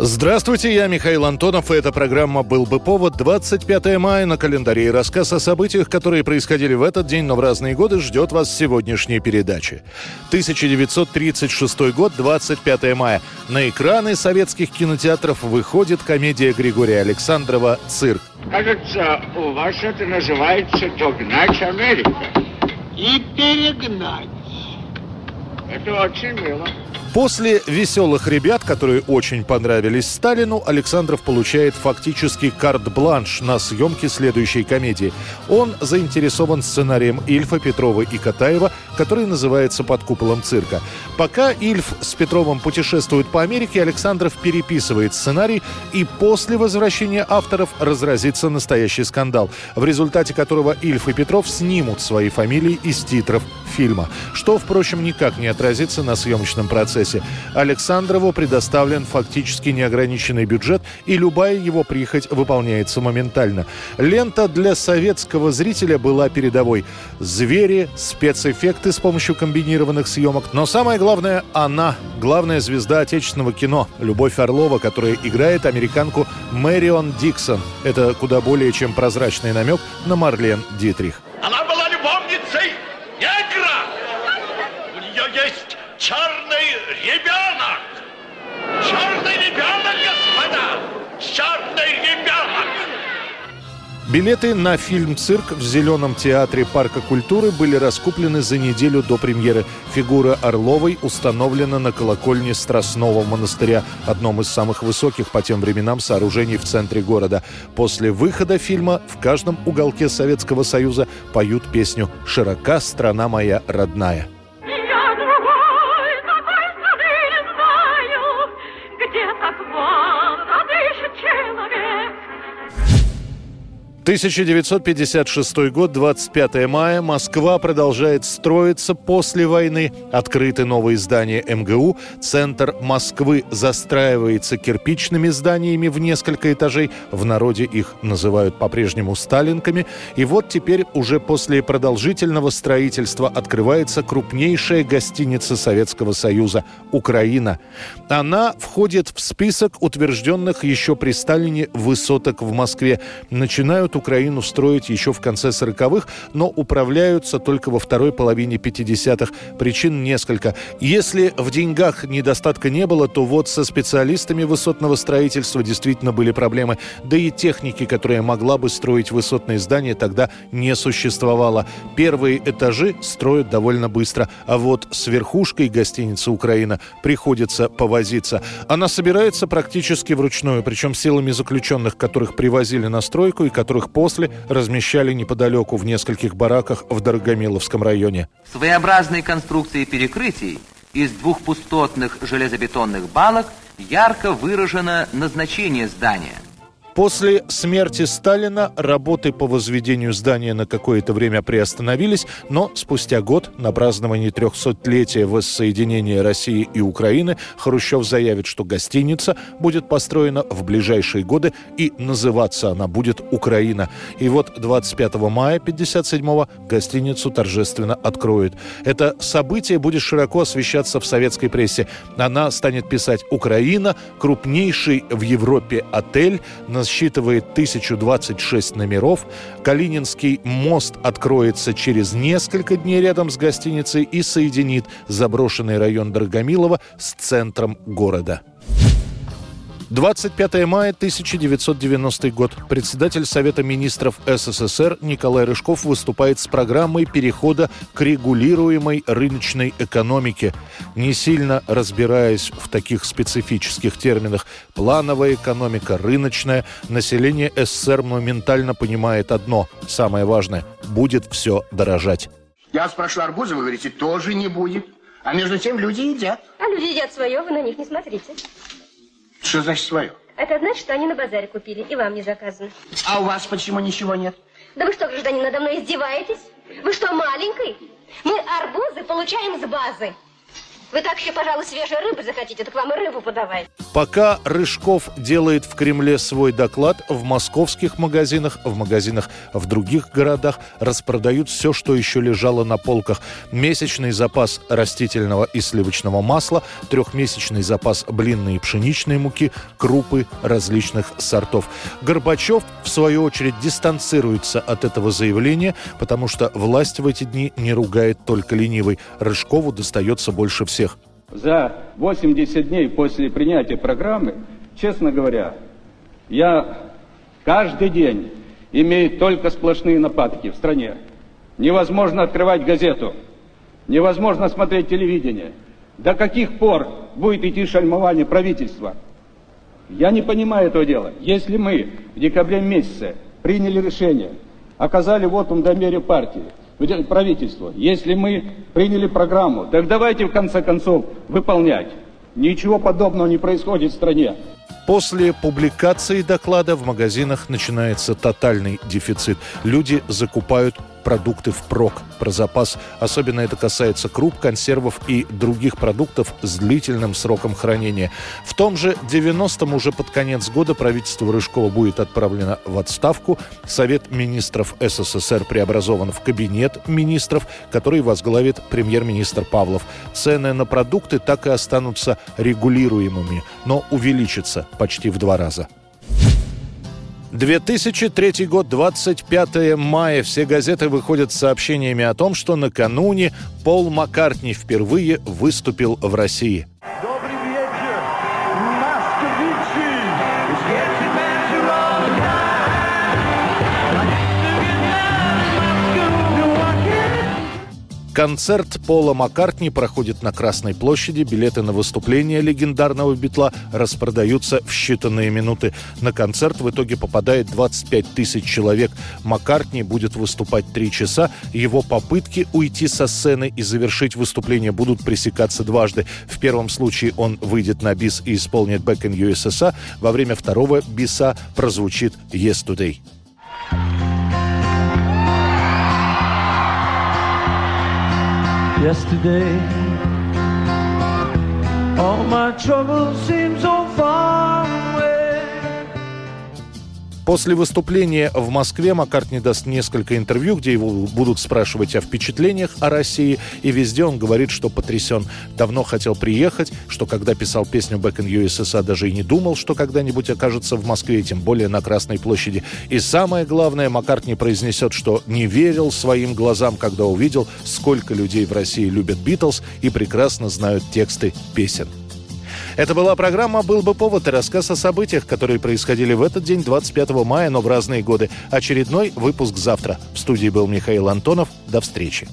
Здравствуйте, я Михаил Антонов, и эта программа «Был бы повод» 25 мая на календаре. И рассказ о событиях, которые происходили в этот день, но в разные годы, ждет вас сегодняшней передаче. 1936 год, 25 мая. На экраны советских кинотеатров выходит комедия Григория Александрова «Цирк». Кажется, у вас это называется «Догнать Америку». и перегнать. Это очень мило. После «Веселых ребят», которые очень понравились Сталину, Александров получает фактически карт-бланш на съемки следующей комедии. Он заинтересован сценарием Ильфа, Петрова и Катаева, который называется «Под куполом цирка». Пока Ильф с Петровым путешествуют по Америке, Александров переписывает сценарий, и после возвращения авторов разразится настоящий скандал, в результате которого Ильф и Петров снимут свои фамилии из титров фильма, что, впрочем, никак не отразится на съемочном процессе. Александрову предоставлен фактически неограниченный бюджет, и любая его прихоть выполняется моментально. Лента для советского зрителя была передовой. Звери, спецэффекты с помощью комбинированных съемок. Но самое главное – она, главная звезда отечественного кино, Любовь Орлова, которая играет американку Мэрион Диксон. Это куда более чем прозрачный намек на Марлен Дитрих. Билеты на фильм «Цирк» в Зеленом театре Парка культуры были раскуплены за неделю до премьеры. Фигура Орловой установлена на колокольне Страстного монастыря, одном из самых высоких по тем временам сооружений в центре города. После выхода фильма в каждом уголке Советского Союза поют песню «Широка страна моя родная». 1956 год, 25 мая. Москва продолжает строиться после войны. Открыты новые здания МГУ. Центр Москвы застраивается кирпичными зданиями в несколько этажей. В народе их называют по-прежнему «сталинками». И вот теперь уже после продолжительного строительства открывается крупнейшая гостиница Советского Союза – «Украина». Она входит в список утвержденных еще при Сталине высоток в Москве. Начинают Украину строить еще в конце 40-х, но управляются только во второй половине 50-х. Причин несколько. Если в деньгах недостатка не было, то вот со специалистами высотного строительства действительно были проблемы. Да и техники, которая могла бы строить высотные здания, тогда не существовало. Первые этажи строят довольно быстро, а вот с верхушкой гостиницы «Украина» приходится повозиться. Она собирается практически вручную, причем силами заключенных, которых привозили на стройку и которых после размещали неподалеку в нескольких бараках в Дорогомиловском районе. В своеобразной конструкции перекрытий из двух пустотных железобетонных балок ярко выражено назначение здания. После смерти Сталина работы по возведению здания на какое-то время приостановились, но спустя год на празднование 300-летия воссоединения России и Украины Хрущев заявит, что гостиница будет построена в ближайшие годы и называться она будет «Украина». И вот 25 мая 57-го гостиницу торжественно откроют. Это событие будет широко освещаться в советской прессе. Она станет писать «Украина», крупнейший в Европе отель, насчитывает 1026 номеров. Калининский мост откроется через несколько дней рядом с гостиницей и соединит заброшенный район Драгомилова с центром города. 25 мая 1990 год. Председатель Совета министров СССР Николай Рыжков выступает с программой перехода к регулируемой рыночной экономике. Не сильно разбираясь в таких специфических терминах плановая экономика, рыночная, население СССР моментально понимает одно, самое важное – будет все дорожать. Я спрошу арбуза, вы говорите, тоже не будет. А между тем люди едят. А люди едят свое, вы на них не смотрите. Что значит свое? Это значит, что они на базаре купили, и вам не заказано. А у вас почему ничего нет? Да вы что, гражданин, надо мной издеваетесь? Вы что, маленький? Мы арбузы получаем с базы. Вы так еще, пожалуй, свежей рыбы захотите, так вам и рыбу подавай. Пока Рыжков делает в Кремле свой доклад, в московских магазинах, в магазинах в других городах распродают все, что еще лежало на полках. Месячный запас растительного и сливочного масла, трехмесячный запас блинной и пшеничной муки, крупы различных сортов. Горбачев, в свою очередь, дистанцируется от этого заявления, потому что власть в эти дни не ругает только ленивый. Рыжкову достается больше всего всех. За 80 дней после принятия программы, честно говоря, я каждый день имею только сплошные нападки в стране. Невозможно открывать газету, невозможно смотреть телевидение. До каких пор будет идти шальмование правительства? Я не понимаю этого дела. Если мы в декабре месяце приняли решение, оказали вот он доверие партии, правительство, если мы приняли программу, так давайте в конце концов выполнять. Ничего подобного не происходит в стране. После публикации доклада в магазинах начинается тотальный дефицит. Люди закупают продукты впрок, про запас. Особенно это касается круп, консервов и других продуктов с длительным сроком хранения. В том же 90-м уже под конец года правительство Рыжкова будет отправлено в отставку. Совет министров СССР преобразован в кабинет министров, который возглавит премьер-министр Павлов. Цены на продукты так и останутся регулируемыми, но увеличатся почти в два раза. 2003 год, 25 мая. Все газеты выходят с сообщениями о том, что накануне Пол Маккартни впервые выступил в России. Добрый вечер! Концерт Пола Маккартни проходит на Красной площади. Билеты на выступление легендарного битла распродаются в считанные минуты. На концерт в итоге попадает 25 тысяч человек. Маккартни будет выступать три часа. Его попытки уйти со сцены и завершить выступление будут пресекаться дважды. В первом случае он выйдет на бис и исполнит «Back in USSR». Во время второго биса прозвучит «Yesterday». Yesterday. All my troubles seem so После выступления в Москве Маккартни даст несколько интервью, где его будут спрашивать о впечатлениях о России, и везде он говорит, что потрясен. Давно хотел приехать, что когда писал песню «Back in USSR» даже и не думал, что когда-нибудь окажется в Москве, тем более на Красной площади. И самое главное, Маккартни произнесет, что не верил своим глазам, когда увидел, сколько людей в России любят «Битлз» и прекрасно знают тексты песен. Это была программа «Был бы повод» и рассказ о событиях, которые происходили в этот день, 25 мая, но в разные годы. Очередной выпуск завтра. В студии был Михаил Антонов. До встречи.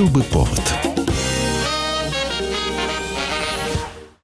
Был бы повод.